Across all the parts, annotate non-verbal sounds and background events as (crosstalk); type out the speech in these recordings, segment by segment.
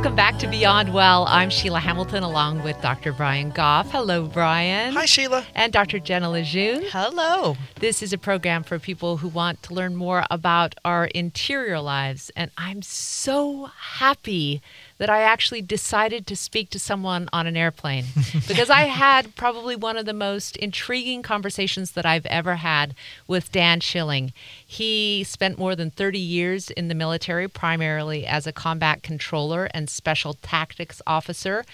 Welcome back to Beyond Well. I'm Sheila Hamilton along with Dr. Brian Goff. Hello, Brian. Hi, Sheila. And Dr. Jenna Lejeune. Hello. This is a program for people who want to learn more about our interior lives. And I'm so happy that I actually decided to speak to someone on an airplane (laughs) because I had probably one of the most intriguing conversations that I've ever had with Dan Schilling. He spent more than 30 years in the military, primarily as a combat controller and special tactics officer.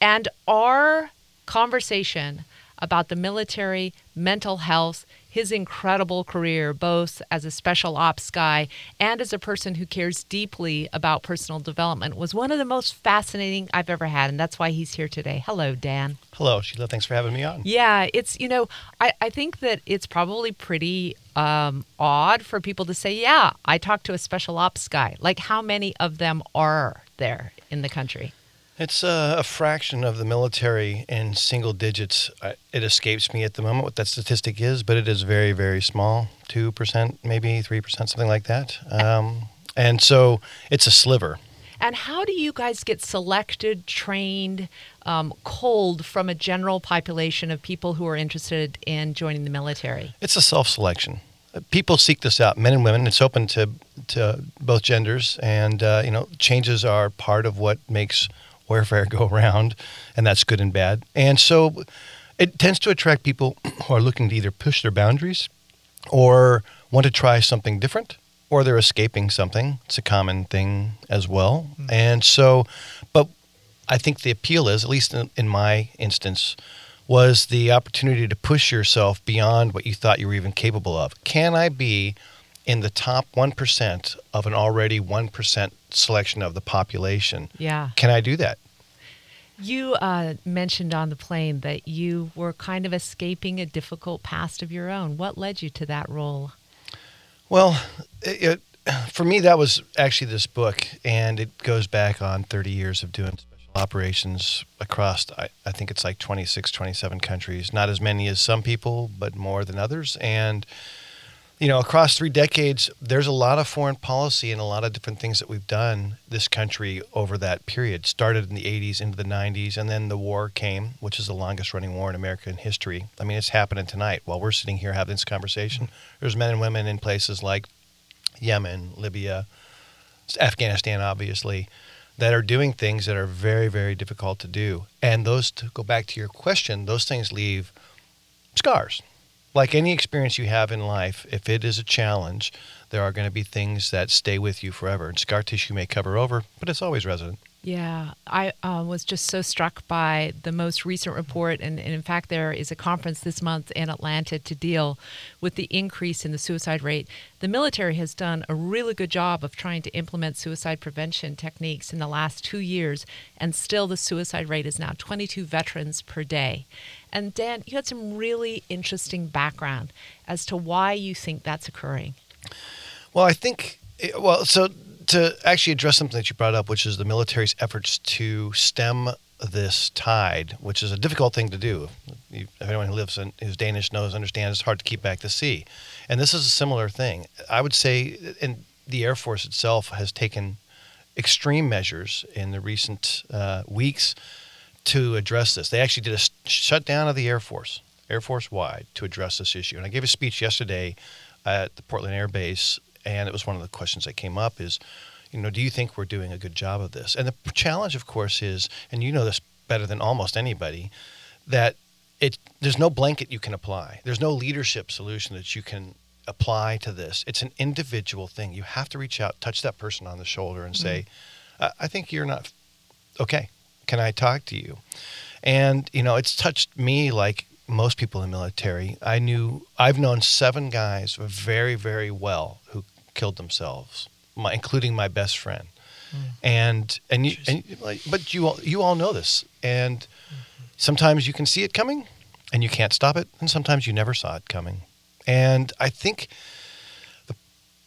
And our conversation about the military, mental health, his incredible career, both as a special ops guy and as a person who cares deeply about personal development, was one of the most fascinating I've ever had. And that's why he's here today. Hello, Dan. Hello, Sheila. Thanks for having me on. Yeah, it's, you know, I, I think that it's probably pretty um, odd for people to say, yeah, I talked to a special ops guy. Like, how many of them are there in the country? It's a, a, fraction of the military in single digits. It escapes me at the moment what that statistic is, but it is very, very small 2%, maybe 3%, something like that. Um, and so it's a sliver. And how do you guys get selected, trained, um, cold from a general population of people who are interested in joining the military? It's a self selection. People seek this out, men and women. It's open to, to both genders. And, uh, you know, changes are part of what makes warfare go around, and that's good and bad. And so it tends to attract people who are looking to either push their boundaries or want to try something different or they're escaping something. It's a common thing as well. Mm-hmm. And so, but I think the appeal is, at least in, in, my instance, was the opportunity to push yourself beyond what you thought you were even capable of. Can I be in the top 1% of an already 1% selection of the population. Yeah. Can I do that? You uh, mentioned on the plane that you were kind of escaping a difficult past of your own. What led you to that role? Well, it, it, for me, that was actually this book, and it goes back on 30 years of doing special operations across, I, I think it's like 26, 27 countries. Not as many as some people, but more than others. And you know, across three decades, there's a lot of foreign policy and a lot of different things that we've done this country over that period. Started in the 80s into the 90s, and then the war came, which is the longest running war in American history. I mean, it's happening tonight while we're sitting here having this conversation. There's men and women in places like Yemen, Libya, Afghanistan, obviously, that are doing things that are very, very difficult to do. And those, to go back to your question, those things leave scars like any experience you have in life, if it is a challenge, there are going to be things that stay with you forever. And scar tissue may cover over, but it's always resident. Yeah, I uh, was just so struck by the most recent report. And, and, in fact, there is a conference this month in Atlanta to deal with the increase in the suicide rate. The military has done a really good job of trying to implement suicide prevention techniques in the last two years, and still the suicide rate is now 22 veterans per day. And Dan, you had some really interesting background as to why you think that's occurring. Well, I think, well, so to actually address something that you brought up, which is the military's efforts to stem this tide, which is a difficult thing to do. If anyone who lives in who's Danish knows, understands it's hard to keep back the sea, and this is a similar thing. I would say, and the Air Force itself has taken extreme measures in the recent uh, weeks to address this. They actually did a shutdown of the Air Force, Air Force wide, to address this issue. And I gave a speech yesterday at the Portland Air Base and it was one of the questions that came up is, you know, do you think we're doing a good job of this? And the challenge, of course, is, and you know this better than almost anybody, that it there's no blanket you can apply. There's no leadership solution that you can apply to this. It's an individual thing. You have to reach out, touch that person on the shoulder, and mm-hmm. say, I-, "I think you're not okay. Can I talk to you?" And you know, it's touched me like most people in the military. I knew I've known seven guys very, very well who killed themselves, my, including my best friend. Mm. And and you and, but you all, you all know this, and mm-hmm. sometimes you can see it coming, and you can't stop it, and sometimes you never saw it coming. And I think the,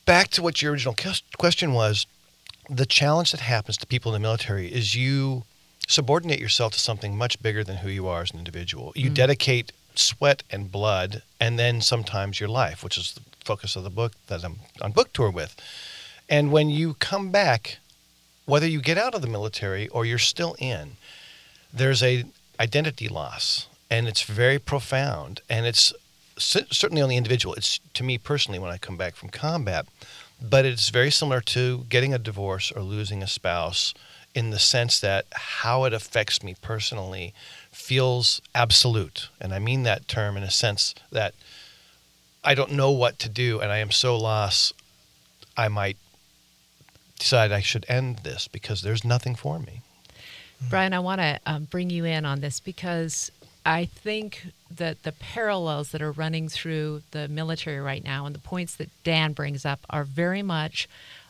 back to what your original question was, the challenge that happens to people in the military is you subordinate yourself to something much bigger than who you are as an individual. You mm. dedicate sweat and blood, and then sometimes your life, which is focus of the book that I'm on book tour with. And when you come back, whether you get out of the military or you're still in, there's a identity loss, and it's very profound, and it's certainly on the individual. It's to me personally when I come back from combat, but it's very similar to getting a divorce or losing a spouse in the sense that how it affects me personally feels absolute. And I mean that term in a sense that I don't know what to do and I am so lost, I might decide I should end this because there's nothing for me. Brian, I want to um, bring you in on this because I think that the parallels that are running through the military right now and the points that Dan brings up are very much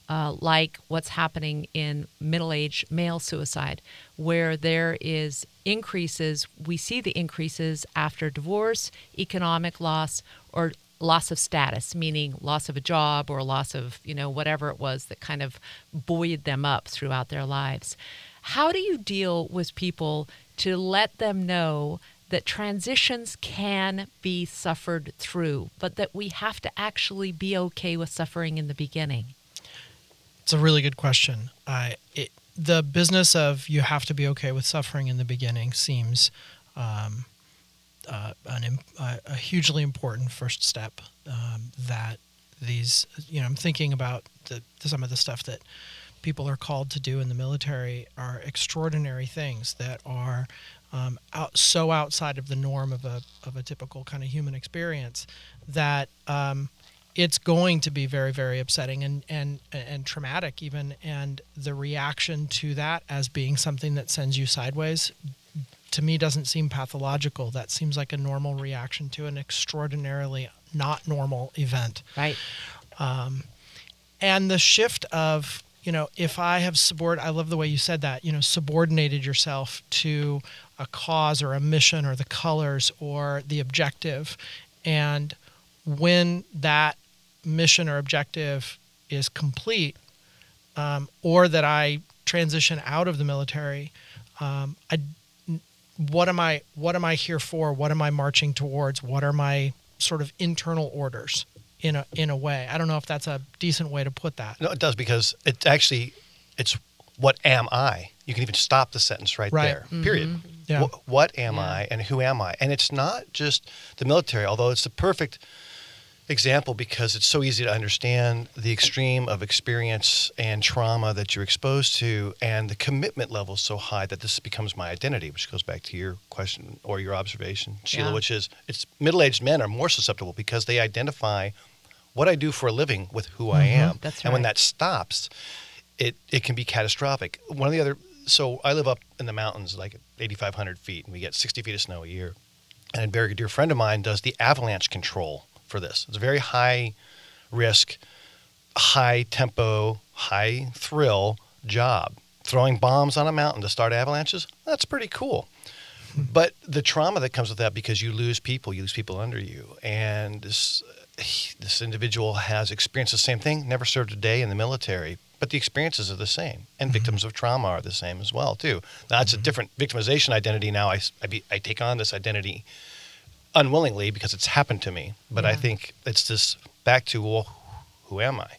uh, like what's happening in middle aged male suicide, where there is increases. We see the increases after divorce, economic loss, or loss of status, meaning loss of a job or loss of, you know, whatever it was that kind of buoyed them up throughout their lives. How do you deal with people to let them know that transitions can be suffered through, but that we have to actually be okay with suffering in the beginning? It's a really good question. I it, the business of you have to be okay with suffering in the beginning seems um, uh, an, a hugely important first step. Um, that these, you know, I'm thinking about the, some of the stuff that people are called to do in the military are extraordinary things that are um, out, so outside of the norm of a of a typical kind of human experience that um, it's going to be very very upsetting and and and traumatic even and the reaction to that as being something that sends you sideways to me doesn't seem pathological. That seems like a normal reaction to an extraordinarily not normal event. Right. Um, and the shift of you know if i have subord i love the way you said that you know subordinated yourself to a cause or a mission or the colors or the objective. And when that mission or objective is complete, um, or that I transition out of the military, um, I, what am I what am I here for? What am I marching towards? What are my sort of internal orders in a in a way? I don't know if that's a decent way to put that. No, it does because it actually it's what am I? You can even stop the sentence right, Right. there. Period. Mm-hmm. Yeah. Wh- what am Yeah. I and who am I? And it's not just the military, although it's the perfect example because it's so easy to understand the extreme of experience and trauma that you're exposed to and the commitment level is so high that this becomes my identity which goes back to your question or your observation sheila Yeah. which is it's middle-aged men are more susceptible because they identify what i do for a living with who i mm-hmm. am. That's and when that stops it it can be catastrophic. One of the other so i live up in the mountains like 8500 feet and we get 60 feet of snow a year. And a very dear friend of mine does the avalanche control for this. It's a very high risk, high tempo, high thrill job. Throwing bombs on a mountain to start avalanches, that's pretty cool. But the trauma that comes with that because you lose people, you lose people under you. And this this individual has experienced the same thing, never served a day in the military, but the experiences are the same. And mm-hmm. victims of trauma are the same as well, too. Now, it's a mm-hmm. different victimization identity now. I, I be, I take on this identity unwillingly because it's happened to me. But I think it's this back to, well, who am I?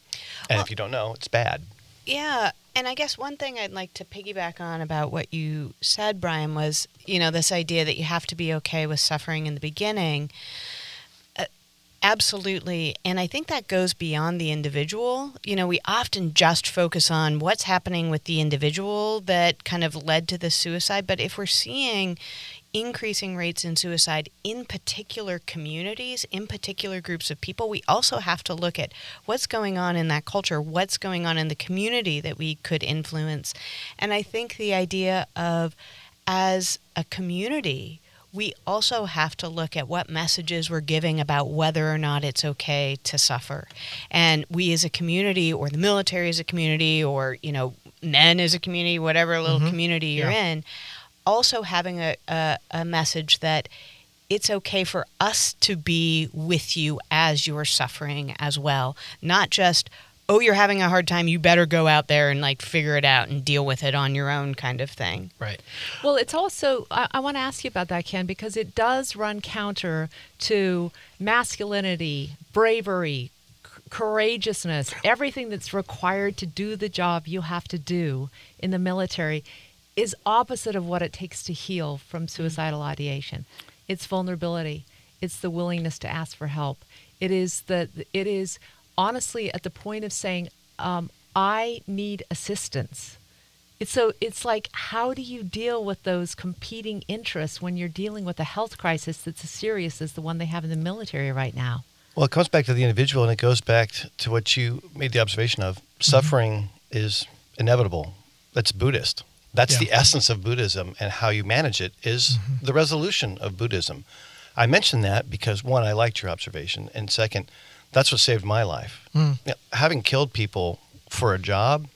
And if you don't know, it's bad. Yeah, and I guess one thing I'd like to piggyback on about what you said, Brian, was you know this idea that you have to be okay with suffering in the beginning. Uh, absolutely, and I think that goes beyond the individual. You know, we often just focus on what's happening with the individual that kind of led to the suicide, but if we're seeing increasing rates in suicide in particular communities, in particular groups of people, we also have to look at what's going on in that culture, what's going on in the community that we could influence. And I think the idea of as a community, we also have to look at what messages we're giving about whether or not it's okay to suffer. And we as a community, or the military as a community, or, you know, men as a community, whatever little mm-hmm. community you're Yeah. in, also having a, a, a message that it's okay for us to be with you as you're suffering as well. Not just, oh, you're having a hard time, you better go out there and like figure it out and deal with it on your own kind of thing. Right. Well, it's also, I, I want to ask you about that, Ken, because it does run counter to masculinity, bravery, c- courageousness, everything that's required to do the job you have to do in the military is opposite of what it takes to heal from suicidal ideation. It's vulnerability. It's the willingness to ask for help. It is the it is honestly at the point of saying, um, I need assistance. It's so it's like how do you deal with those competing interests when you're dealing with a health crisis that's as serious as the one they have in the military right now? Well, it comes back to the individual, and it goes back to what you made the observation of. Suffering is inevitable. That's Buddhist. That's Yeah. the essence of Buddhism, and how you manage it is the resolution of Buddhism. I mention that because one, I liked your observation, and second, that's what saved my life. Mm. Yeah, having killed people for a job,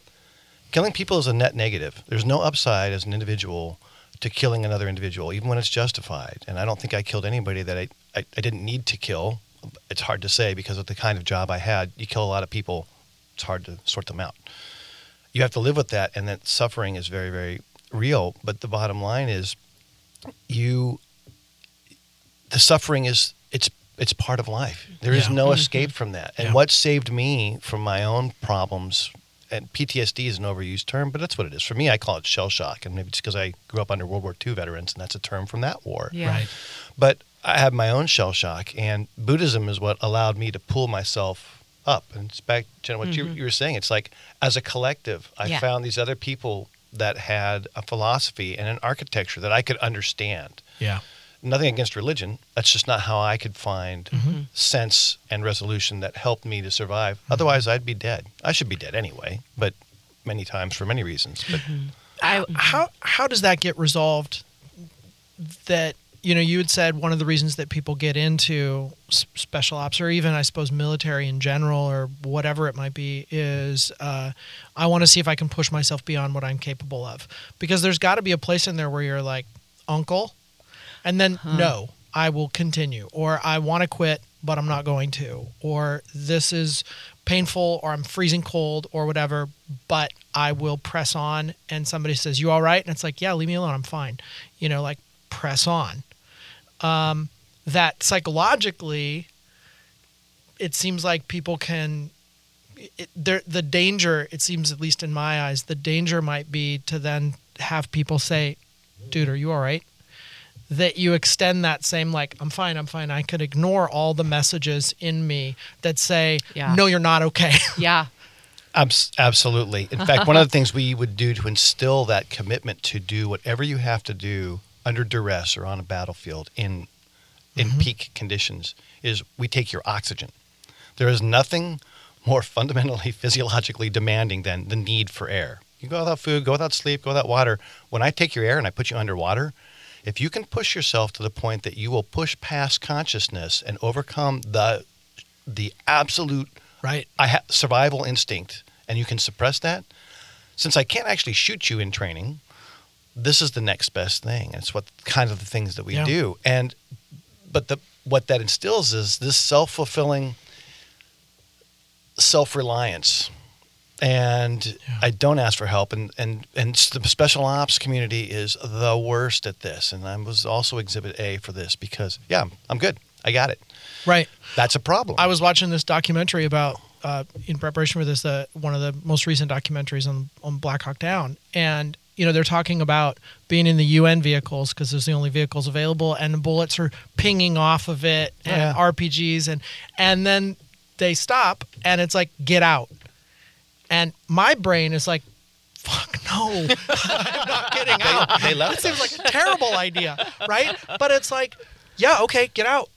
killing people is a net negative. There's no upside as an individual to killing another individual, even when it's justified. And I don't think I killed anybody that I, I, I didn't need to kill. It's hard to say because of the kind of job I had. You kill a lot of people, it's hard to sort them out. You have to live with that, and that suffering is very, very real. But the bottom line is, you, the suffering is it's it's part of life. There is Yeah. no mm-hmm. escape from that. And Yeah. what saved me from my own problems, and PTSD is an overused term, but that's what it is. For me, I call it shell shock, and maybe it's because I grew up under World War II veterans, and that's a term from that war. Yeah. Right. But I had my own shell shock, and Buddhism is what allowed me to pull myself up. And it's back, Jenna, what you, mm-hmm. you were saying. It's like as a collective, I Yeah. found these other people that had a philosophy and an architecture that I could understand. Yeah. Nothing against religion. That's just not how I could find Mm-hmm. sense and resolution that helped me to survive. Mm-hmm. Otherwise, I'd be dead. I should be dead anyway, but many times for many reasons. But mm-hmm. I, how how does that get resolved that you know you had said one of the reasons that people get into special ops or even i suppose military in general or whatever it might be is uh, i want to see if i can push myself beyond what i'm capable of. Because there's got to be a place in there where you're like uncle and then no i will continue or i want to quit but i'm not going to or this is painful or i'm freezing cold or whatever but i will press on and somebody says you all right? And it's like yeah leave me alone i'm fine you know like press on um, that psychologically it seems like people can it, the danger it seems at least in my eyes the danger might be to then have people say dude are you all right that you extend that same like i'm fine i'm fine i could ignore all the messages in me that say Yeah. no you're not okay (laughs) yeah. Absolutely. In fact, one of the things we would do to instill that commitment to do whatever you have to do under duress or on a battlefield in in mm-hmm. peak conditions is we take your oxygen. There is nothing more fundamentally (laughs) physiologically demanding than the need for air. You go without food, go without sleep, go without water. When I take your air and I put you underwater, if you can push yourself to the point that you will push past consciousness and overcome the the absolute right I have survival instinct, and you can suppress that. Since I can't actually shoot you in training, this is the next best thing. It's what kind of the things that we Yeah. do. And but the what that instills is this self fulfilling self reliance. And I don't ask for help, and, and and the special ops community is the worst at this. And I was also Exhibit A for this because yeah, I'm good, I got it. right That's a problem. I was watching this documentary about uh, in preparation for this, uh, one of the most recent documentaries on on Black Hawk Down, and you know they're talking about being in the UN vehicles because there's the only vehicles available, and the bullets are pinging off of it, oh, and Yeah. RPGs, and and then they stop, and it's like get out, and my brain is like. Fuck no! (laughs) I'm not getting out. they left That seems like a terrible idea, right? But it's like, yeah, okay, get out,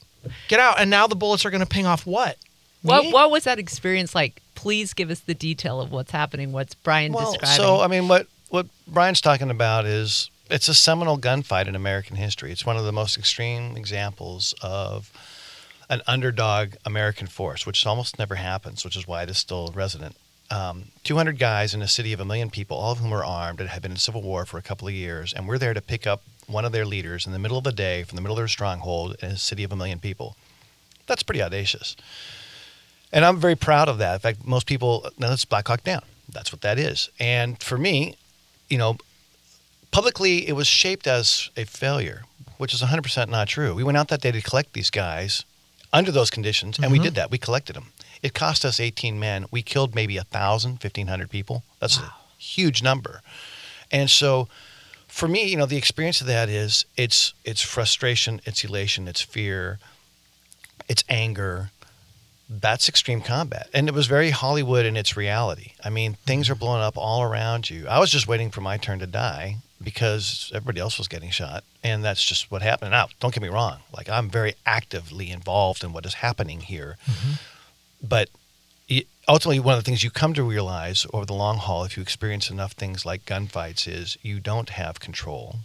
get out, and now the bullets are going to ping off what? What Me? what was that experience like? Please give us the detail of what's happening. What's Brian well, describing? So, I mean, what what Brian's talking about is it's a seminal gunfight in American history. It's one of the most extreme examples of an underdog American force, which almost never happens, which is why it is still resident. Um, 200 guys in a city of a million people, all of whom are armed and have been in civil war for a couple of years, and we're there to pick up one of their leaders in the middle of the day from the middle of their stronghold in a city of a million people. That's pretty audacious. And I'm very proud of that. In fact, most people, now that's Black Hawk Down. That's what that is. And for me, you know, publicly it was shaped as a failure, which is 100% not true. We went out that day to collect these guys under those conditions, and we mm-hmm. did that. We collected them. It cost us 18 men. We killed maybe 1,000, 1,500 people. That's a huge number. And so for me, you know, the experience of that is it's it's frustration, it's elation, it's fear, it's anger. That's extreme combat. And it was very Hollywood in its reality. I mean, things are mm-hmm. blowing up all around you. I was just waiting for my turn to die because everybody else was getting shot. And that's just what happened. Now, don't get me wrong. Like, I'm very actively involved in what is happening here. Mm-hmm. But ultimately, one of the things you come to realize over the long haul, if you experience enough things like gunfights, is you don't have control.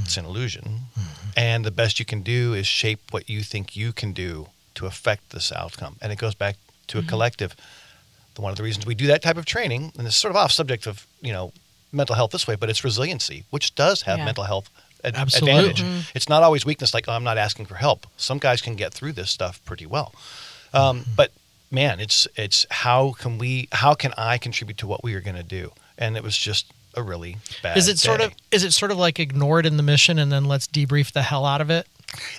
It's mm. an illusion. Mm-hmm. And the best you can do is shape what you think you can do to affect this outcome. And it goes back to a mm-hmm. collective. The- One of the reasons we do that type of training, and it's sort of off subject of, you know, mental health this way, but it's resiliency, which does have Yeah. mental health ad- Absolutely. advantage. Mm-hmm. It's not always weakness like, oh, I'm not asking for help. Some guys can get through this stuff pretty well. Um, mm-hmm. but man, it's it's how can we how can I contribute to what we are going to do? And it was just a really bad. Is it sort day. of is it sort of like ignored in the mission and then let's debrief the hell out of it?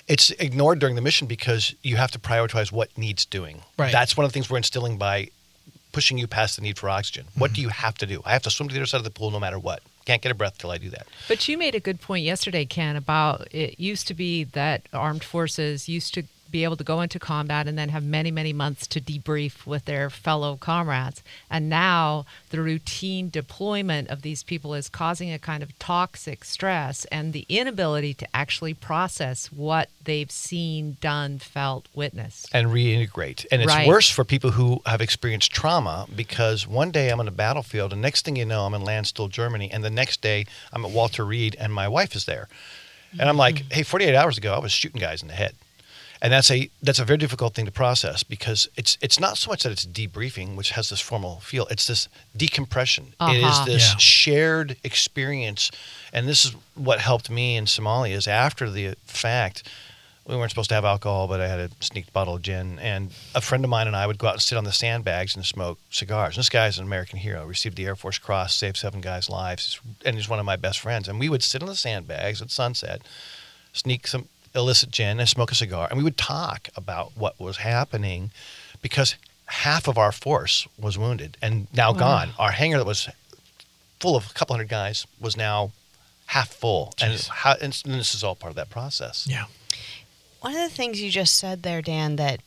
It's ignored during the mission because you have to prioritize what needs doing. Right. That's one of the things we're instilling by pushing you past the need for oxygen. What Mm-hmm. do you have to do? I have to swim to the other side of the pool no matter what. Can't get a breath till I do that. But you made a good point yesterday, Ken, about it used to be that armed forces used to be able to go into combat and then have many, many months to debrief with their fellow comrades. And now the routine deployment of these people is causing a kind of toxic stress and the inability to actually process what they've seen, done, felt, witnessed. and reintegrate. And it's Right. worse for people who have experienced trauma because one day I'm on a battlefield, and next thing you know, I'm in Landstuhl, Germany, and the next day I'm at Walter Reed, and my wife is there, and I'm like, mm-hmm. hey, 48 hours ago I was shooting guys in the head. And that's a that's a very difficult thing to process because it's it's not so much that it's debriefing, which has this formal feel. It's this decompression. It is Uh-huh. this Yeah. shared experience, and this is what helped me in Somalia. Is after the fact, we weren't supposed to have alcohol, but I had a sneaked bottle of gin. And a friend of mine and I would go out and sit on the sandbags and smoke cigars. And this guy's an American hero, received the Air Force Cross, saved seven guys' lives, and he's one of my best friends. And we would sit on the sandbags at sunset, sneak some illicit gin and smoke a cigar, and we would talk about what was happening because half of our force was wounded and now gone. Our hangar that was full of a couple hundred guys was now half full. And, how, and this is all part of that process. Yeah. One of the things you just said there, Dan, that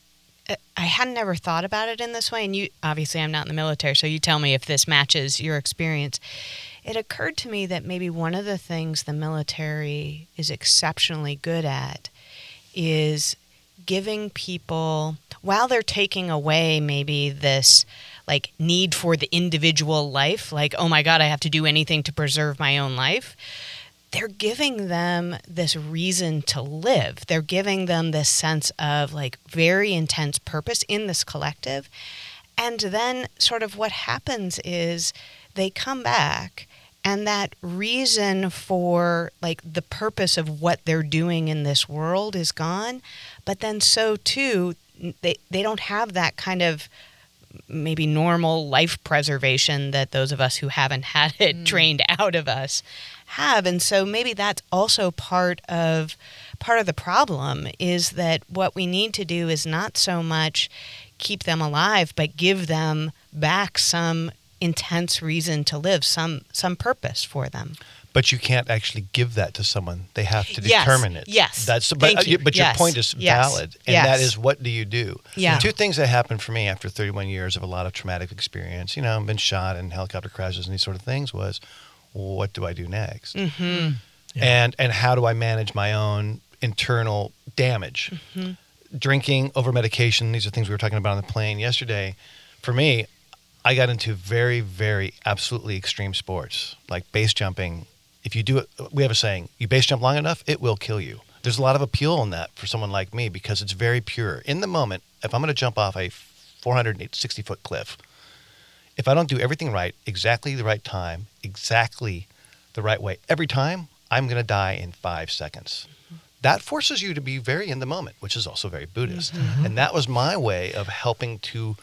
uh, I hadn't ever thought about it in this way, and you obviously I'm not in the military, so you tell me if this matches your experience. It occurred to me that maybe one of the things the military is exceptionally good at is giving people while they're taking away maybe this like need for the individual life like oh my god i have to do anything to preserve my own life they're giving them this reason to live. They're giving them this sense of like very intense purpose in this collective. And then, sort of, what happens is they come back, and that reason for like the purpose of what they're doing in this world is gone. But then, so too, they, they don't have that kind of maybe normal life preservation that those of us who haven't (laughs) had it mm. trained out of us have and so maybe that's also part of part of the problem is that what we need to do is not so much keep them alive but give them back some intense reason to live some some purpose for them But you can't actually give that to someone. They have to Yes, determine it. yes. That's but Thank uh, you. but Yes, your point is yes, valid, and that yes. is what do you do? Yeah. Two things that happened for me after 31 years of a lot of traumatic experience. You know, I've been shot and helicopter crashes and these sort of things. Was what do I do next? mm-hmm. and and how do I manage my own internal damage? Mm-hmm. Drinking, over medication, these are things we were talking about on the plane yesterday. For me, I got into very, very, absolutely extreme sports like base jumping. If you do it, we have a saying: you base jump long enough, it will kill you. There's a lot of appeal in that for someone like me because it's very pure. In the moment, if I'm going to jump off a 460 foot cliff, if I don't do everything right, exactly the right time, exactly the right way every time, I'm going to die in five seconds. That forces you to be very in the moment, which is also very Buddhist. Mm-hmm. And that was my way of helping to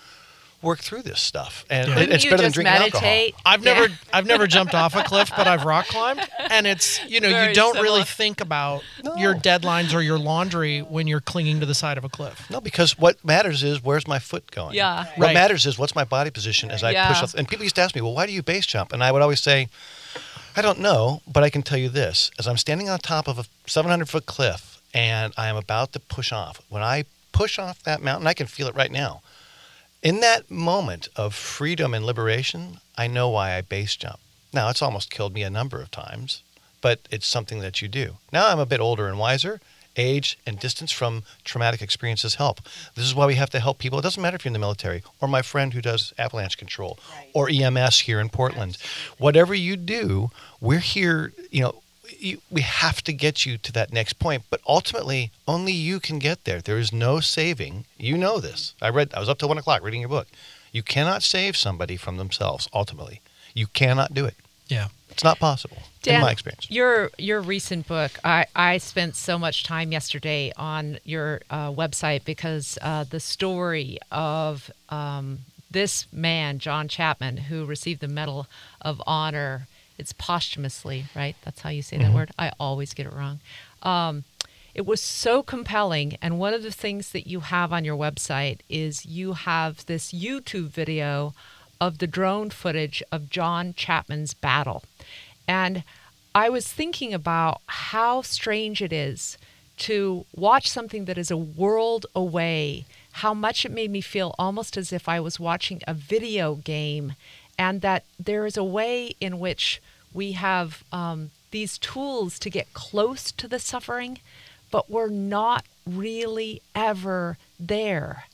work through this stuff, and Yeah. it- it's you better than drinking meditate? alcohol. I've Yeah. never I've never jumped off a cliff, but I've rock climbed, and it's you know Very you don't really think about No. your deadlines or your laundry when you're clinging to the side of a cliff. No, because what matters is where's my foot going. Yeah. What Right. matters is what's my body position as I Yeah. push off. And people used to ask me, well, why do you base jump? And I would always say, I don't know, but I can tell you this: as I'm standing on top of a 700 foot cliff and I am about to push off, when I push off that mountain, I can feel it right now. In that moment of freedom and liberation, I know why I base jump. Now, it's almost killed me a number of times, but it's something that you do. Now I'm a bit older and wiser. Age and distance from traumatic experiences help. This is why we have to help people. It doesn't matter if you're in the military or my friend who does avalanche control or EMS here in Portland. Whatever you do, we're here, you know, we have to get you to that next point, but ultimately, only you can get there. There is no saving. You know this. I read. I was up till one o'clock reading your book. You cannot save somebody from themselves. Ultimately, you cannot do it. Yeah. It's not possible, Dan, in my experience. Your your recent book, I, I spent so much time yesterday on your uh, website because uh, the story of um, this man, John Chapman, who received the Medal of Honor. It's posthumously, right? That's how you say that word. I always get it wrong. Um, it was so compelling. And one of the things that you have on your website is you have this YouTube video of the drone footage of John Chapman's battle. And I was thinking about how strange it is to watch something that is a world away, how much it made me feel almost as if I was watching a video game, and that there is a way in which we have um, these tools to get close to the suffering, but we're not really ever there.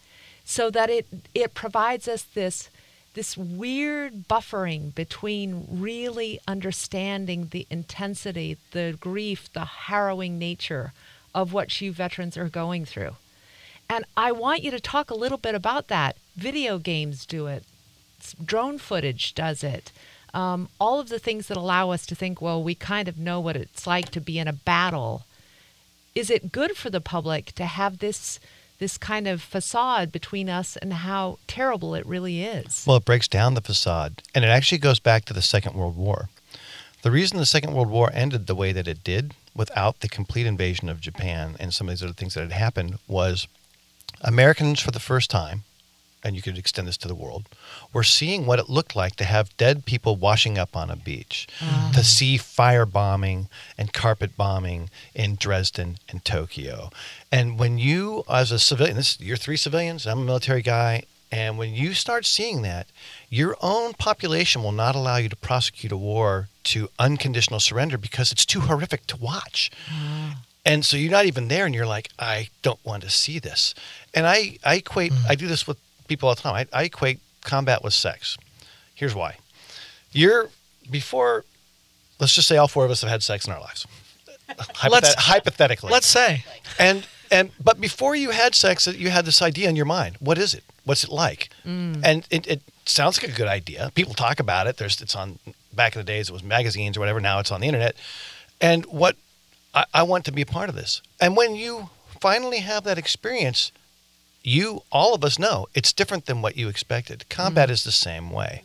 So that it it provides us this this weird buffering between really understanding the intensity, the grief, the harrowing nature of what you veterans are going through. And I want you to talk a little bit about that. Video games do it, drone footage does it. Um, all of the things that allow us to think, well, we kind of know what it's like to be in a battle. Is it good for the public to have this this kind of facade between us and how terrible it really is? Well, it breaks down the facade, and it actually goes back to the Second World War. The reason the Second World War ended the way that it did, without the complete invasion of Japan and some of these other things that had happened, was Americans for the first time, and you could extend this to the world, we're seeing what it looked like to have dead people washing up on a beach, ah. to see fire bombing and carpet bombing in Dresden and Tokyo. And when you, as a civilian, this you're three civilians, I'm a military guy, and when you start seeing that, your own population will not allow you to prosecute a war to unconditional surrender because it's too horrific to watch. Ah. And so you're not even there, and you're like, I don't want to see this. And I, I equate, hmm. I do this with people all the time. I, I equate combat with sex. Here's why. You're, before, let's just say all four of us have had sex in our lives. (laughs) Hypothet- Let's- hypothetically. Let's say. And and but before you had sex, you had this idea in your mind. What is it? What's it like? Mm. And it, it sounds like a good idea. People talk about it. There's it's on back in the days it was magazines or whatever. Now it's on the internet. And what I, I want to be a part of this. And when you finally have that experience, you all of us know it's different than what you expected. Combat is the same way.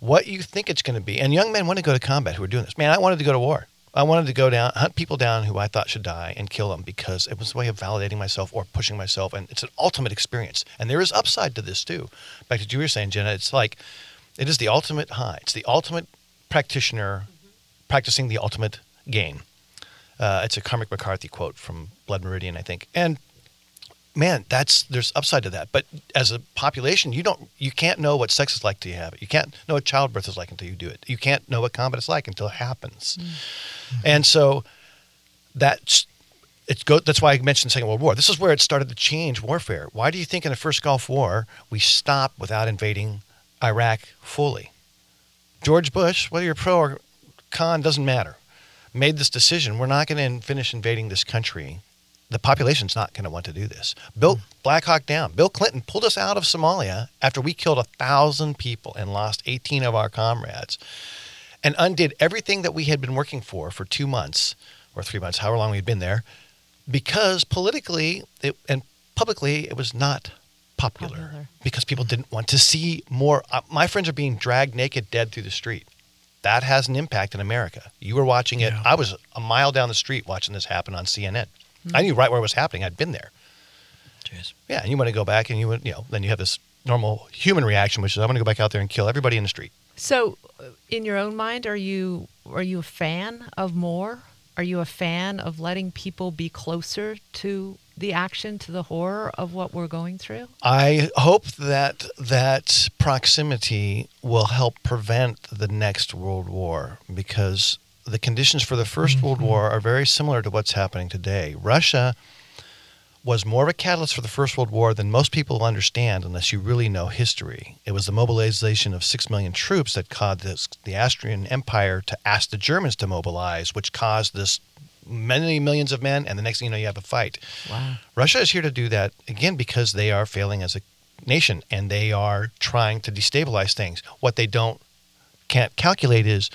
What you think it's going to be, and young men want to go to combat who are doing this. Man, I wanted to go to war. I wanted to go down, hunt people down who I thought should die and kill them because it was a way of validating myself or pushing myself. And it's an ultimate experience. And there is upside to this too. Back to what you were saying, Jenna, it's like, it is the ultimate high. It's the ultimate practitioner practicing the ultimate game. Uh, it's a Cormac McCarthy quote from Blood Meridian, I think. And man, that's there's upside to that. But as a population, you don't you can't know what sex is like till you have it. You can't know what childbirth is like until you do it. You can't know what combat is like until it happens. Mm. Mm-hmm. And so that's it go, that's why I mentioned the Second World War. This is where it started to change warfare. Why do you think in the first Gulf War we stopped without invading Iraq fully? George Bush, whether you're pro or con, doesn't matter, made this decision. We're not going to finish invading this country. The population's not going to want to do this. Bill Black Hawk down. Bill Clinton pulled us out of Somalia after we killed a thousand people and lost 18 of our comrades, and undid everything that we had been working for for two months or three months, however long we'd been there, because politically it, and publicly it was not popular, Popular. because people didn't want to see more. Uh, my friends are being dragged naked, dead through the street. That has an impact in America. You were watching it. Yeah. I was a mile down the street watching this happen on CNN. I knew right where it was happening. I'd been there. Jeez. Yeah, and you want to go back and you would, you know, then you have this normal human reaction, which is I'm going to go back out there and kill everybody in the street. So, uh, in your own mind, are you are you a fan of more? Are you a fan of letting people be closer to the action, to the horror of what we're going through? I hope that that proximity will help prevent the next world war because the conditions for the 1st World mm-hmm. War are very similar to what's happening today. Russia was more of a catalyst for the First World War than most people understand unless you really know history. It was the mobilization of six million troops that caused this, the Austrian Empire to ask the Germans to mobilize, which caused this many millions of men, and the next thing you know, you have a fight. Wow. Russia is here to do that again because they are failing as a nation and they are trying to destabilize things. What they don't can't calculate is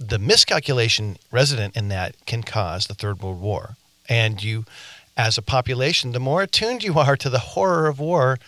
the miscalculation resident in that can cause the Third World War. And you, as a population, the more attuned you are to the horror of war,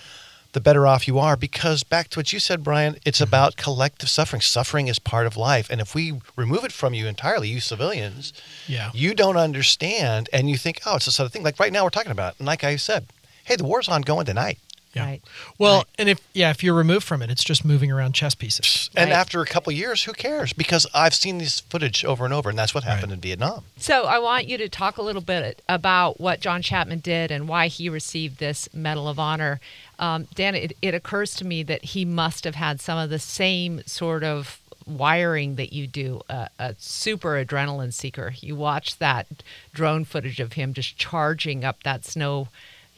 the better off you are. Because back to what you said, Brian, it's mm-hmm. about collective suffering. Suffering is part of life. And if we remove it from you entirely, you civilians, Yeah. you don't understand and you think, oh, it's this other thing. Like right now, we're talking about. And like I said, hey, the war's ongoing tonight. Yeah. Right. Well, Right. and if yeah, if you're removed from it, it's just moving around chess pieces. And Right. after a couple of years, who cares? Because I've seen this footage over and over, and that's what happened Right. in Vietnam. So I want you to talk a little bit about what John Chapman did and why he received this Medal of Honor. Um, Dan, it, it occurs to me that he must have had some of the same sort of wiring that you do, a, a super adrenaline seeker. You watch that drone footage of him just charging up that snow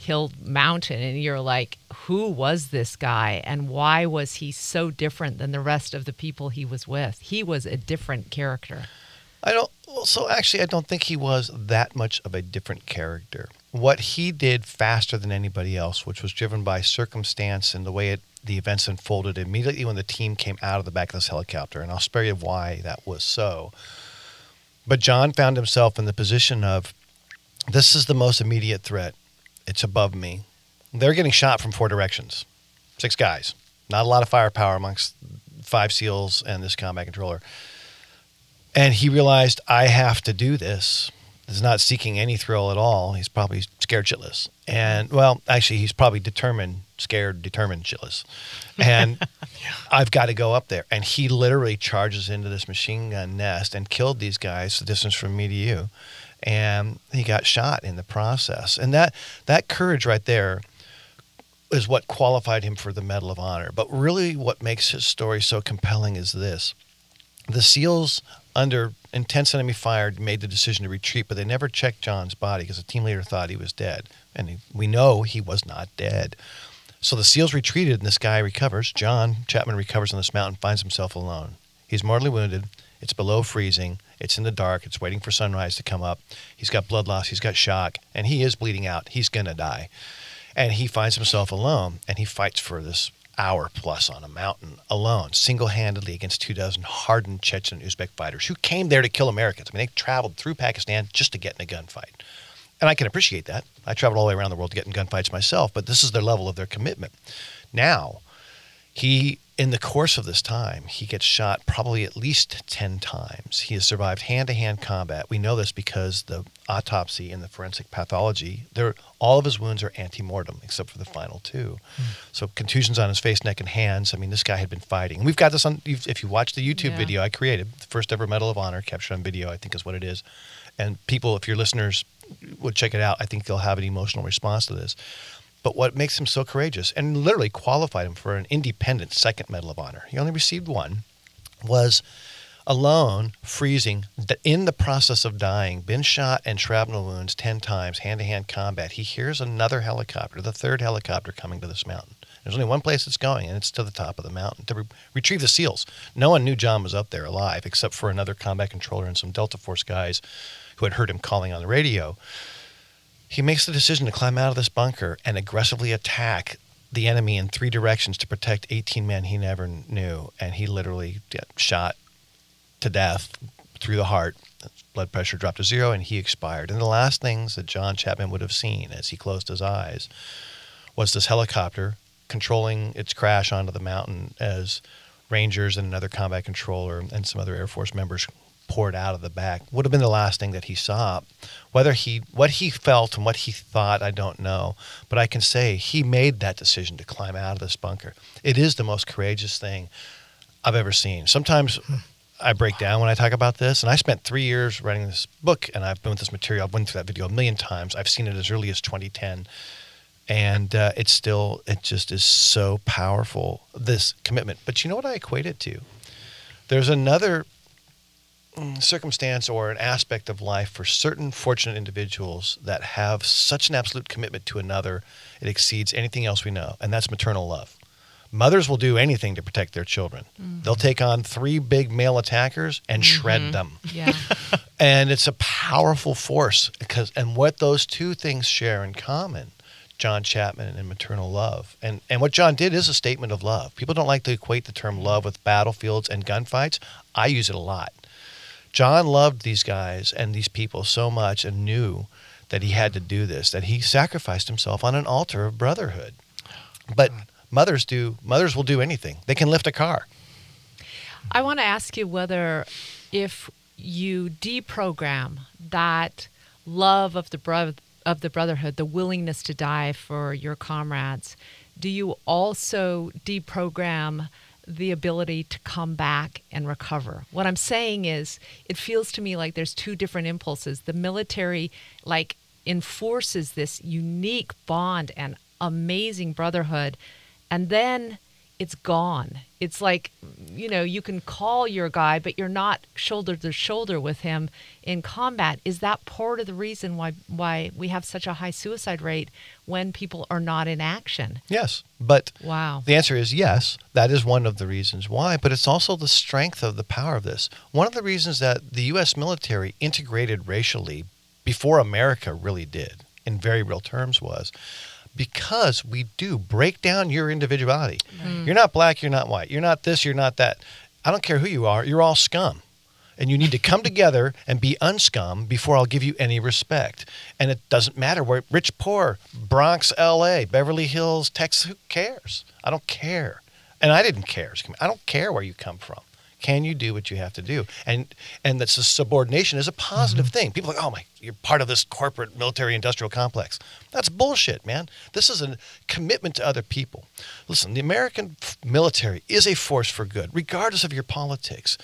hill mountain and you're like who was this guy and why was he so different than the rest of the people he was with he was a different character I don't. Well, so actually, I don't think he was that much of a different character. What he did faster than anybody else, which was driven by circumstance and the way it, the events unfolded immediately when the team came out of the back of this helicopter, and I'll spare you why that was so. But John found himself in the position of, this is the most immediate threat. It's above me. They're getting shot from four directions, six guys. Not a lot of firepower amongst five SEALs and this combat controller. And he realized, I have to do this. He's not seeking any thrill at all. He's probably scared shitless. And, well, actually, he's probably determined, scared, determined shitless. And (laughs) I've got to go up there. And he literally charges into this machine gun nest and killed these guys the distance from me to you. And he got shot in the process. And that, that courage right there is what qualified him for the Medal of Honor. But really, what makes his story so compelling is this the SEALs, under intense enemy fire, made the decision to retreat, but they never checked John's body because the team leader thought he was dead. And he, we know he was not dead. So the SEALs retreated, and this guy recovers. John Chapman recovers on this mountain, finds himself alone. He's mortally wounded. It's below freezing. It's in the dark. It's waiting for sunrise to come up. He's got blood loss. He's got shock, and he is bleeding out. He's going to die. And he finds himself alone, and he fights for this hour plus on a mountain alone, single handedly against two dozen hardened Chechen Uzbek fighters who came there to kill Americans. I mean, they traveled through Pakistan just to get in a gunfight. And I can appreciate that. I traveled all the way around the world to get in gunfights myself, but this is their level of their commitment. Now, he, in the course of this time, he gets shot probably at least 10 times. He has survived hand to hand combat. We know this because the autopsy and the forensic pathology, all of his wounds are ante mortem except for the final two. Hmm. So, contusions on his face, neck, and hands. I mean, this guy had been fighting. And we've got this on, if you watch the YouTube Yeah. video I created, the first ever Medal of Honor captured on video, I think is what it is. And people, if your listeners would check it out, I think they'll have an emotional response to this. But what makes him so courageous and literally qualified him for an independent second Medal of Honor, he only received one, was alone, freezing, in the process of dying, been shot and shrapnel wounds 10 times, hand to hand combat. He hears another helicopter, the third helicopter coming to this mountain. There's only one place it's going, and it's to the top of the mountain to re- retrieve the SEALs. No one knew John was up there alive except for another combat controller and some Delta Force guys who had heard him calling on the radio he makes the decision to climb out of this bunker and aggressively attack the enemy in three directions to protect 18 men he never knew. And he literally shot to death through the heart. Blood pressure dropped to zero and he expired. And the last things that John Chapman would have seen as he closed his eyes was this helicopter controlling its crash onto the mountain as Rangers and another combat controller and some other Air Force members poured out of the back. Would have been the last thing that he saw. Whether he what he felt and what he thought, I don't know. But I can say he made that decision to climb out of this bunker. It is the most courageous thing I've ever seen. Sometimes I break down when I talk about this, and I spent three years writing this book, and I've been with this material. I've been through that video a million times. I've seen it as early as 2010 and uh, it's still it just is so powerful this commitment but you know what i equate it to there's another circumstance or an aspect of life for certain fortunate individuals that have such an absolute commitment to another it exceeds anything else we know and that's maternal love. Mothers will do anything to protect their children. They'll take on three big male attackers and mm-hmm. shred them. Yeah. (laughs) and it's a powerful force because and what those two things share in common john chapman and maternal love. And and what john did is a statement of love. People don't like to equate the term love with battlefields and gunfights. I use it a lot john loved these guys and these people so much and knew that he had to do this that he sacrificed himself on an altar of brotherhood. But mothers do mothers will do anything. They can lift a car. I want to ask you whether if you deprogram that love of the bro- of the brotherhood, the willingness to die for your comrades, do you also deprogram the ability to come back and recover? What I'm saying is it feels to me like there's two different impulses. The military like enforces this unique bond and amazing brotherhood and then it's gone. It's like, you know, you can call your guy, but you're not shoulder to shoulder with him in combat. Is that part of the reason why why we have such a high suicide rate when people are not in action? yes but Wow. The answer is yes. That is one of the reasons why, but it's also the strength of the power of this. One of the reasons that the U.S. military integrated racially before America really did, in very real terms, was because we do break down your individuality. You're not black, you're not white, you're not this, you're not that. I don't care who you are, you're all scum. And you need to come together and be unscum before I'll give you any respect. And it doesn't matter where rich, poor, Bronx, LA, Beverly Hills, Texas, who cares? I don't care. And I didn't care. I don't care where you come from. Can you do what you have to do? And and that's subordination is a positive mm-hmm. thing. People are like, oh my, you're part of this corporate military industrial complex. That's bullshit, man. This is a commitment to other people. Listen, the American military is a force for good, regardless of your politics.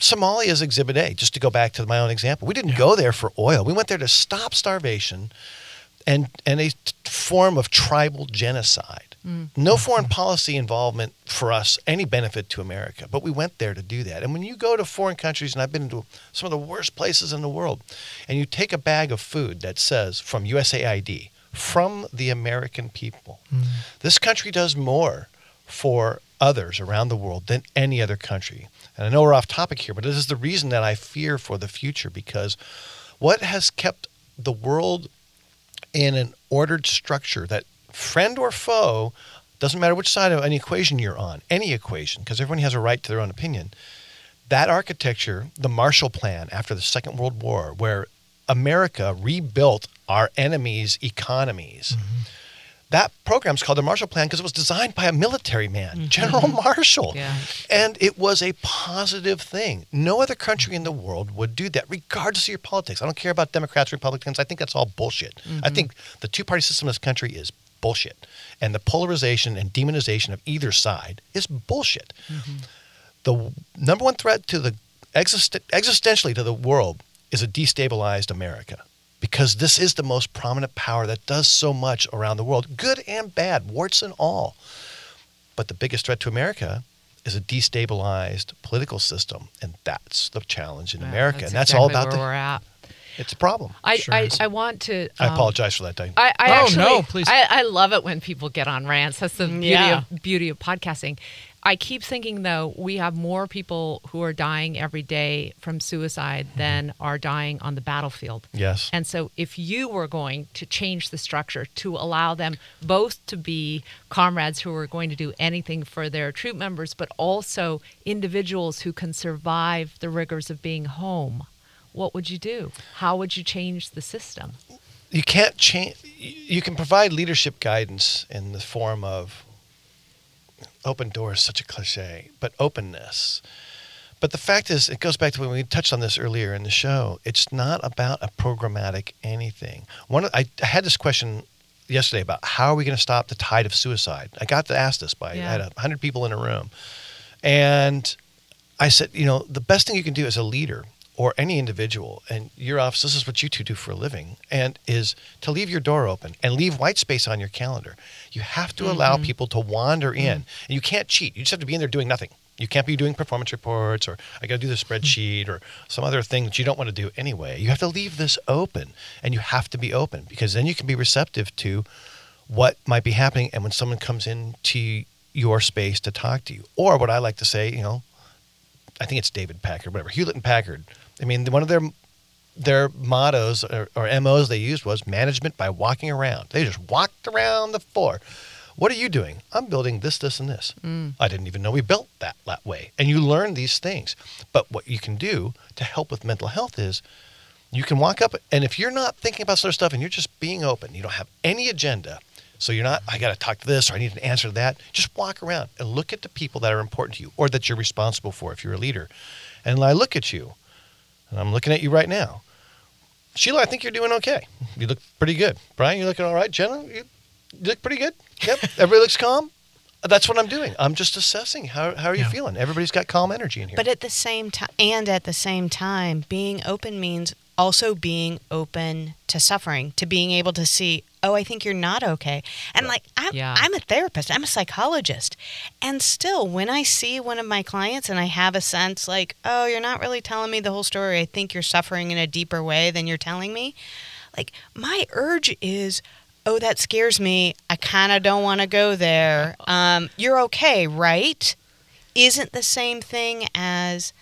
Somalia is Exhibit A. Just to go back to my own example, we didn't go there for oil. We went there to stop starvation and and a form of tribal genocide. Mm. No foreign policy involvement for us, any benefit to America, but we went there to do that. And when you go to foreign countries, and I've been to some of the worst places in the world, and you take a bag of food that says from USAID, from the American people, mm. this country does more for others around the world than any other country. And I know we're off topic here, but this is the reason that I fear for the future because what has kept the world in an ordered structure that friend or foe doesn't matter which side of an equation you're on any equation because everyone has a right to their own opinion that architecture the marshall plan after the second world war where america rebuilt our enemies economies mm-hmm. that program's called the marshall plan because it was designed by a military man mm-hmm. general mm-hmm. marshall Yeah. and it was a positive thing. No other country in the world would do that, regardless of your politics. I don't care about Democrats, Republicans. I think that's all bullshit. I think the two party system in this country is bullshit. And the polarization and demonization of either side is bullshit. Mm-hmm. The number one threat to the exist- existentially to the world is a destabilized America. Because this is the most prominent power that does so much around the world, good and bad, warts and all. But the biggest threat to America is a destabilized political system, and that's the challenge in Well, America. and that's all about where the. We're at. It's a problem. I, Sure I. I want to. I um, apologize for that. Diane. I, I Oh, actually, no, please. I, I love it when people get on rants. That's the beauty Yeah. of beauty of podcasting. I keep thinking though we have more people who are dying every day from suicide than are dying on the battlefield. yes. And so, if you were going to change the structure to allow them both to be comrades who are going to do anything for their troop members, but also individuals who can survive the rigors of being home, what would you do? How would you change the system? you can't change. You can provide leadership guidance in the form of open doors, such a cliche, but openness. But the fact is, it goes back to when we touched on this earlier in the show. It's not about a programmatic anything. One, I, had this question yesterday about how are we going to stop the tide of suicide. I got to ask this by I had a hundred people in a room, and I said, you know, the best thing you can do as a leader or any individual, and your office, this is what you two do for a living, and is to leave your door open and leave white space on your calendar. You have to allow mm-hmm. people to wander in, mm-hmm. and you can't cheat. You just have to be in there doing nothing. You can't be doing performance reports or I got to do the spreadsheet or some other thing that you don't want to do anyway. You have to leave this open, and you have to be open because then you can be receptive to what might be happening and when someone comes into your space to talk to you or what i like to say you know i think it's david packard whatever hewlett and packard. I mean one of their their mottos or, or mos they used was management by walking around. They just walked around the floor. What are you doing? I'm building this this and this. Mm. I didn't even know we built that that way. And you learn these things. But what you can do to help with mental health is you can walk up and if you're not thinking about sort of stuff and you're just being open you don't have any agenda so you're not i got to talk to this or i need an answer to that. Just walk around and look at the people that are important to you or that you're responsible for if you're a leader. And i look at you and i'm looking at you right now. Sheila i think you're doing okay. You look pretty good. Brian you're looking all right? Jenna you you look pretty good. Yep (laughs) everybody looks calm. That's what i'm doing. I'm just assessing how, how are you Yeah. feeling? Everybody's got calm energy in here. But at the same time, and at the same time, being open means also being open to suffering, to being able to see, oh, I think you're not okay. And like, I'm, Yeah. I'm a therapist, I'm a psychologist. And still, when I see one of my clients and I have a sense like, oh, you're not really telling me the whole story, I think you're suffering in a deeper way than you're telling me, like, my urge is, oh, that scares me. I kind of don't want to go there. Um, you're okay, right? Isn't the same thing as,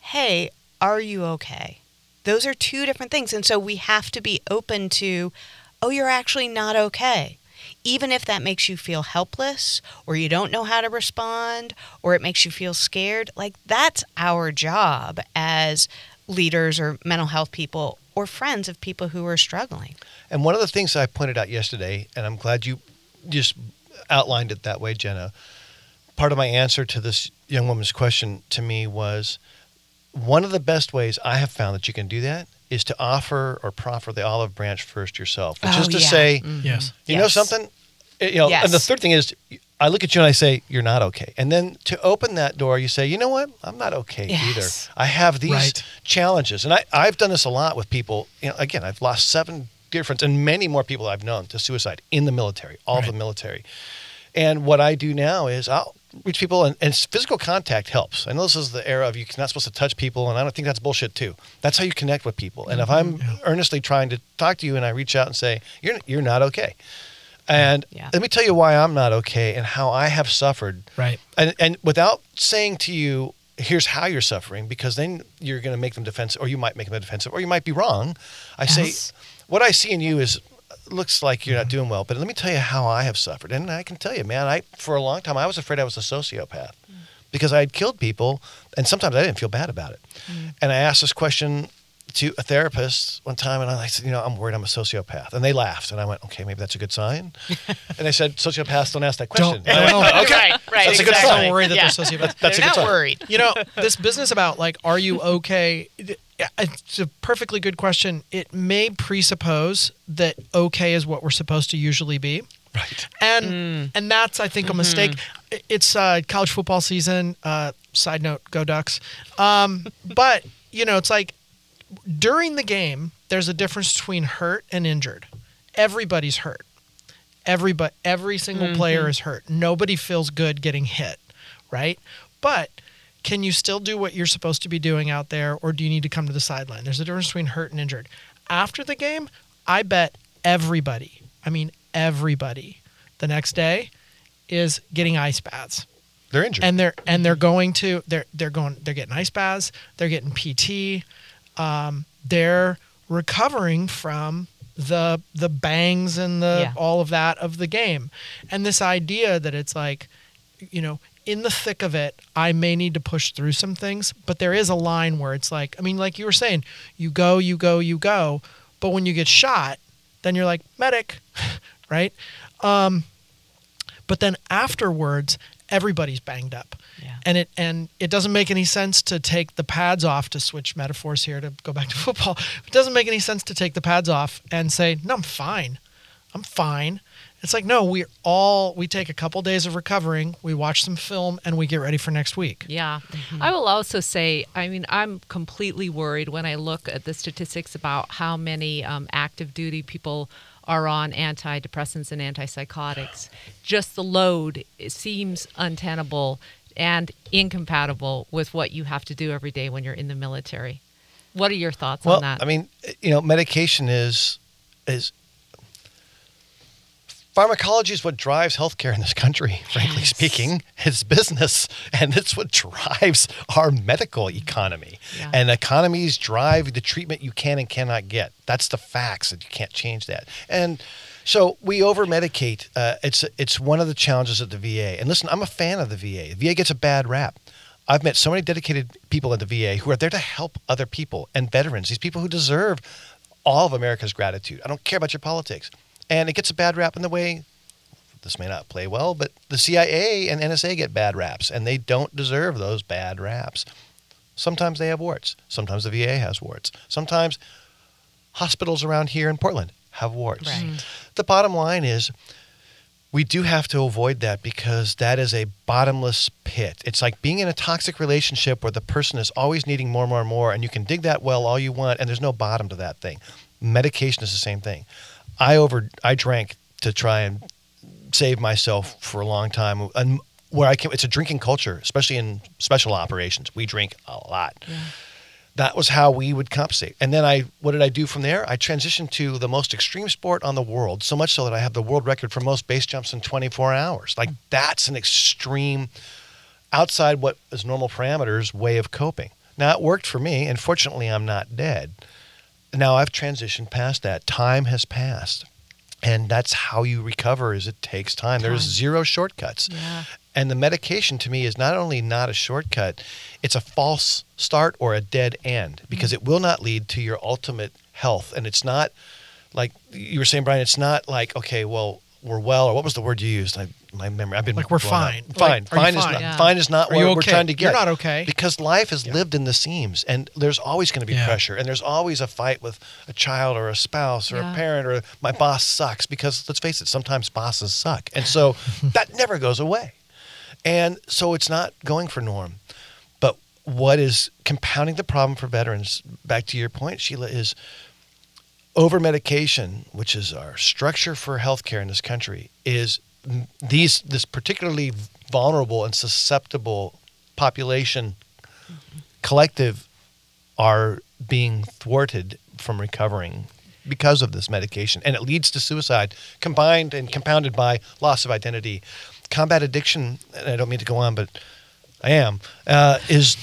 hey, are you okay? Those are two different things. And so we have to be open to, oh, you're actually not okay. Even if that makes you feel helpless or you don't know how to respond or it makes you feel scared, like that's our job as leaders or mental health people or friends of people who are struggling. And one of the things I pointed out yesterday, and I'm glad you just outlined it that way, Jenna. Part of my answer to this young woman's question to me was one of the best ways I have found that you can do that is to offer or proffer the olive branch first yourself, which Oh, is to yeah. say, Yes. you know something, Eh, you know. And the third thing is, I look at you and I say, you're not okay. And then to open that door, you say, you know what, I'm not okay either. Yes. I have these Right. challenges, and I, I've done this a lot with people. You know, again, I've lost seven dear friends and many more people I've known to suicide in the military, all the military. And what I do now is I'll reach people, and, and physical contact helps. I know this is the era of you're not supposed to touch people, and I don't think that's bullshit too. That's how you connect with people. And if I'm mm-hmm. earnestly trying to talk to you, and I reach out and say you're you're not okay, and Yeah. let me tell you why I'm not okay and how I have suffered Right. and and without saying to you here's how you're suffering because then you're going to make them defensive or you might make them defensive or you might be wrong i Yes. say what i see in you is looks like you're not mm-hmm. doing well but let me tell you how i have suffered. And i can tell you man i for a long time i was afraid i was a sociopath mm. because i had killed people and sometimes i didn't feel bad about it. Mm. And i asked this question to a therapist one time and I said, you know, I'm worried I'm a sociopath. And they laughed. And I went, okay, maybe that's a good sign. (laughs) and they said, sociopaths don't ask that question. Don't- And I went, don't. okay. Right, right, That's a good sign. Don't worry that Yeah. they're sociopaths. That's a They're good not sign. worried. you know this business about like are you okay it's a perfectly good question it may presuppose that okay is what we're supposed to usually be Right. and and that's i think a mistake I- it's uh, college football season uh, side note go ducks um, (laughs) but you know it's like during the game there's a difference between hurt and injured. Everybody's hurt. Everybody every single mm-hmm. player is hurt. Nobody feels good getting hit right? But can you still do what you're supposed to be doing out there or do you need to come to the sideline? There's a difference between hurt and injured. After the game i bet everybody i mean everybody the next day is getting ice baths. They're injured. and they're and they're going to they're they're going they're getting ice baths they're getting pt um, they're recovering from the the bangs and the Yeah. all of that of the game and this idea that it's like you know in the thick of it i may need to push through some things but there is a line where it's like i mean like you were saying you go you go you go but when you get shot then you're like medic, (laughs) right? Um, but then afterwards, everybody's banged up, Yeah. and it and it doesn't make any sense to take the pads off to switch metaphors here to go back to (laughs) football. It doesn't make any sense to take the pads off and say, "No, I'm fine. I'm fine." It's like, no, we all we take a couple days of recovering, we watch some film, and we get ready for next week. Yeah. I will also say, I mean, I'm completely worried when I look at the statistics about how many um, active duty people are on antidepressants and antipsychotics. Just the load seems untenable and incompatible with what you have to do every day when you're in the military. What are your thoughts Well, on that? I mean, you know, medication is is pharmacology is what drives healthcare in this country. Frankly Yes. speaking, it's business, (laughs) and it's what drives our medical economy. Yeah. And economies drive the treatment you can and cannot get. That's the facts, and you can't change that. And so we over medicate. Uh, it's it's one of the challenges of the VA. And listen, I'm a fan of the VA. The VA gets a bad rap. I've met so many dedicated people at the VA who are there to help other people and veterans, these people who deserve all of America's gratitude. I don't care about your politics. And it gets a bad rap in the way this may not play well, but the CIA and NSA get bad raps, and they don't deserve those bad raps. Sometimes they have warts. Sometimes the VA has warts. Sometimes hospitals around here in Portland have warts. Right. Mm-hmm. The bottom line is we do have to avoid that because that is a bottomless pit. It's like being in a toxic relationship where the person is always needing more, and more, and more, and you can dig that well all you want, and there's no bottom to that thing. Medication is the same thing. I over I drank to try and save myself for a long time, and where I can, it's a drinking culture, especially in special operations. We drink a lot that was how we would compensate. And then I, what did I do from there? I transitioned to the most extreme sport on the world, so much so that I have the world record for most base jumps in 24 hours. Like hmm. that's an extreme, outside what is normal parameters way of coping. Now it worked for me, and fortunately I'm not dead. Now I've transitioned past that. Time has passed. And that's how you recover is it takes time. There's zero shortcuts. Yeah. And the medication to me is not only not a shortcut, it's a false start or a dead end because it will not lead to your ultimate health. And it's not like you were saying, Brian, it's not like, okay, well, we're well, or what was the word you used? I, my memory, I've been Like we're blown out. fine. Fine. Like, are you fine, is fine? not, Yeah. fine is not Are what you we're trying to get. You're not okay. Because life is lived in the seams and there's always going to be Yeah. pressure and there's always a fight with a child or a spouse or Yeah. a parent or my boss sucks because let's face it, sometimes bosses suck. And so (laughs) that never goes away. And so it's not going for norm. But what is compounding the problem for veterans, back to your point, Sheila, is over medication, which is our structure for healthcare in this country, is m- these this particularly vulnerable and susceptible population collective are being thwarted from recovering because of this medication. And it leads to suicide combined and compounded by loss of identity. Combat addiction and i don't mean to go on but i am uh, is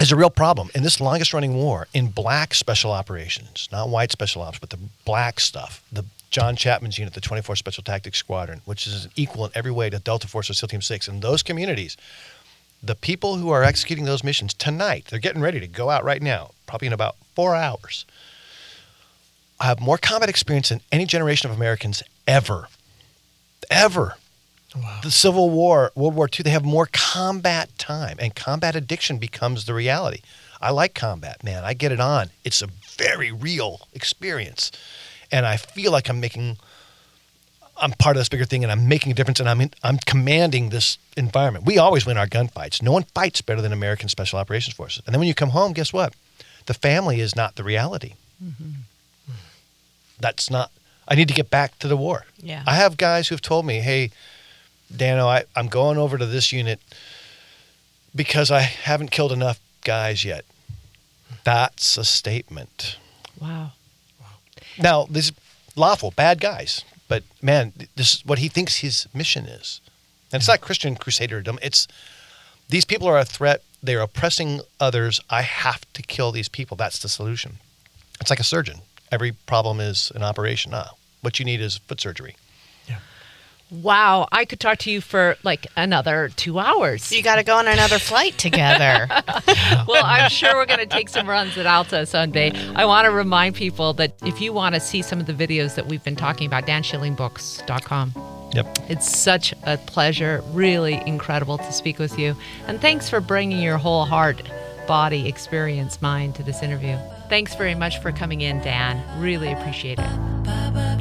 is a real problem. In this longest running war in black special operations not white special ops but the black stuff the john chapman's unit the 24 special tactics squadron which is equal in every way to delta force or seal team 6 in those communities the people who are executing those missions tonight, they're getting ready to go out right now, probably in about four hours, I have more combat experience than any generation of Americans ever. Ever. Wow. The Civil War, World War II, they have more combat time, and combat addiction becomes the reality. I like combat, man. I get it on. It's a very real experience. And I feel like I'm making I'm part of this bigger thing and I'm making a difference and I'm in, I'm commanding this environment. We always win our gunfights. No one fights better than American Special Operations Forces. And then when you come home, guess what? The family is not the reality. Mm-hmm. That's not. I need to get back to the war. Yeah. I have guys who've told me, "Hey, Dano, I, I'm going over to this unit because I haven't killed enough guys yet." That's a statement. Wow. Now, these lawful bad guys, but man, this is what he thinks his mission is. And it's not Christian crusaderdom. It's these people are a threat. They're oppressing others. I have to kill these people. That's the solution. It's like a surgeon. Every problem is an operation. Ah, what you need is foot surgery. Wow, I could talk to you for like another two hours. You got to go on another flight together. (laughs) well, I'm sure we're going to take some runs at Alta Sunday. I want to remind people that if you want to see some of the videos that we've been talking about, danschillingbooks.com. Yep. It's such a pleasure, really incredible to speak with you. And thanks for bringing your whole heart, body, experience, mind to this interview. Thanks very much for coming in, Dan. Really appreciate it.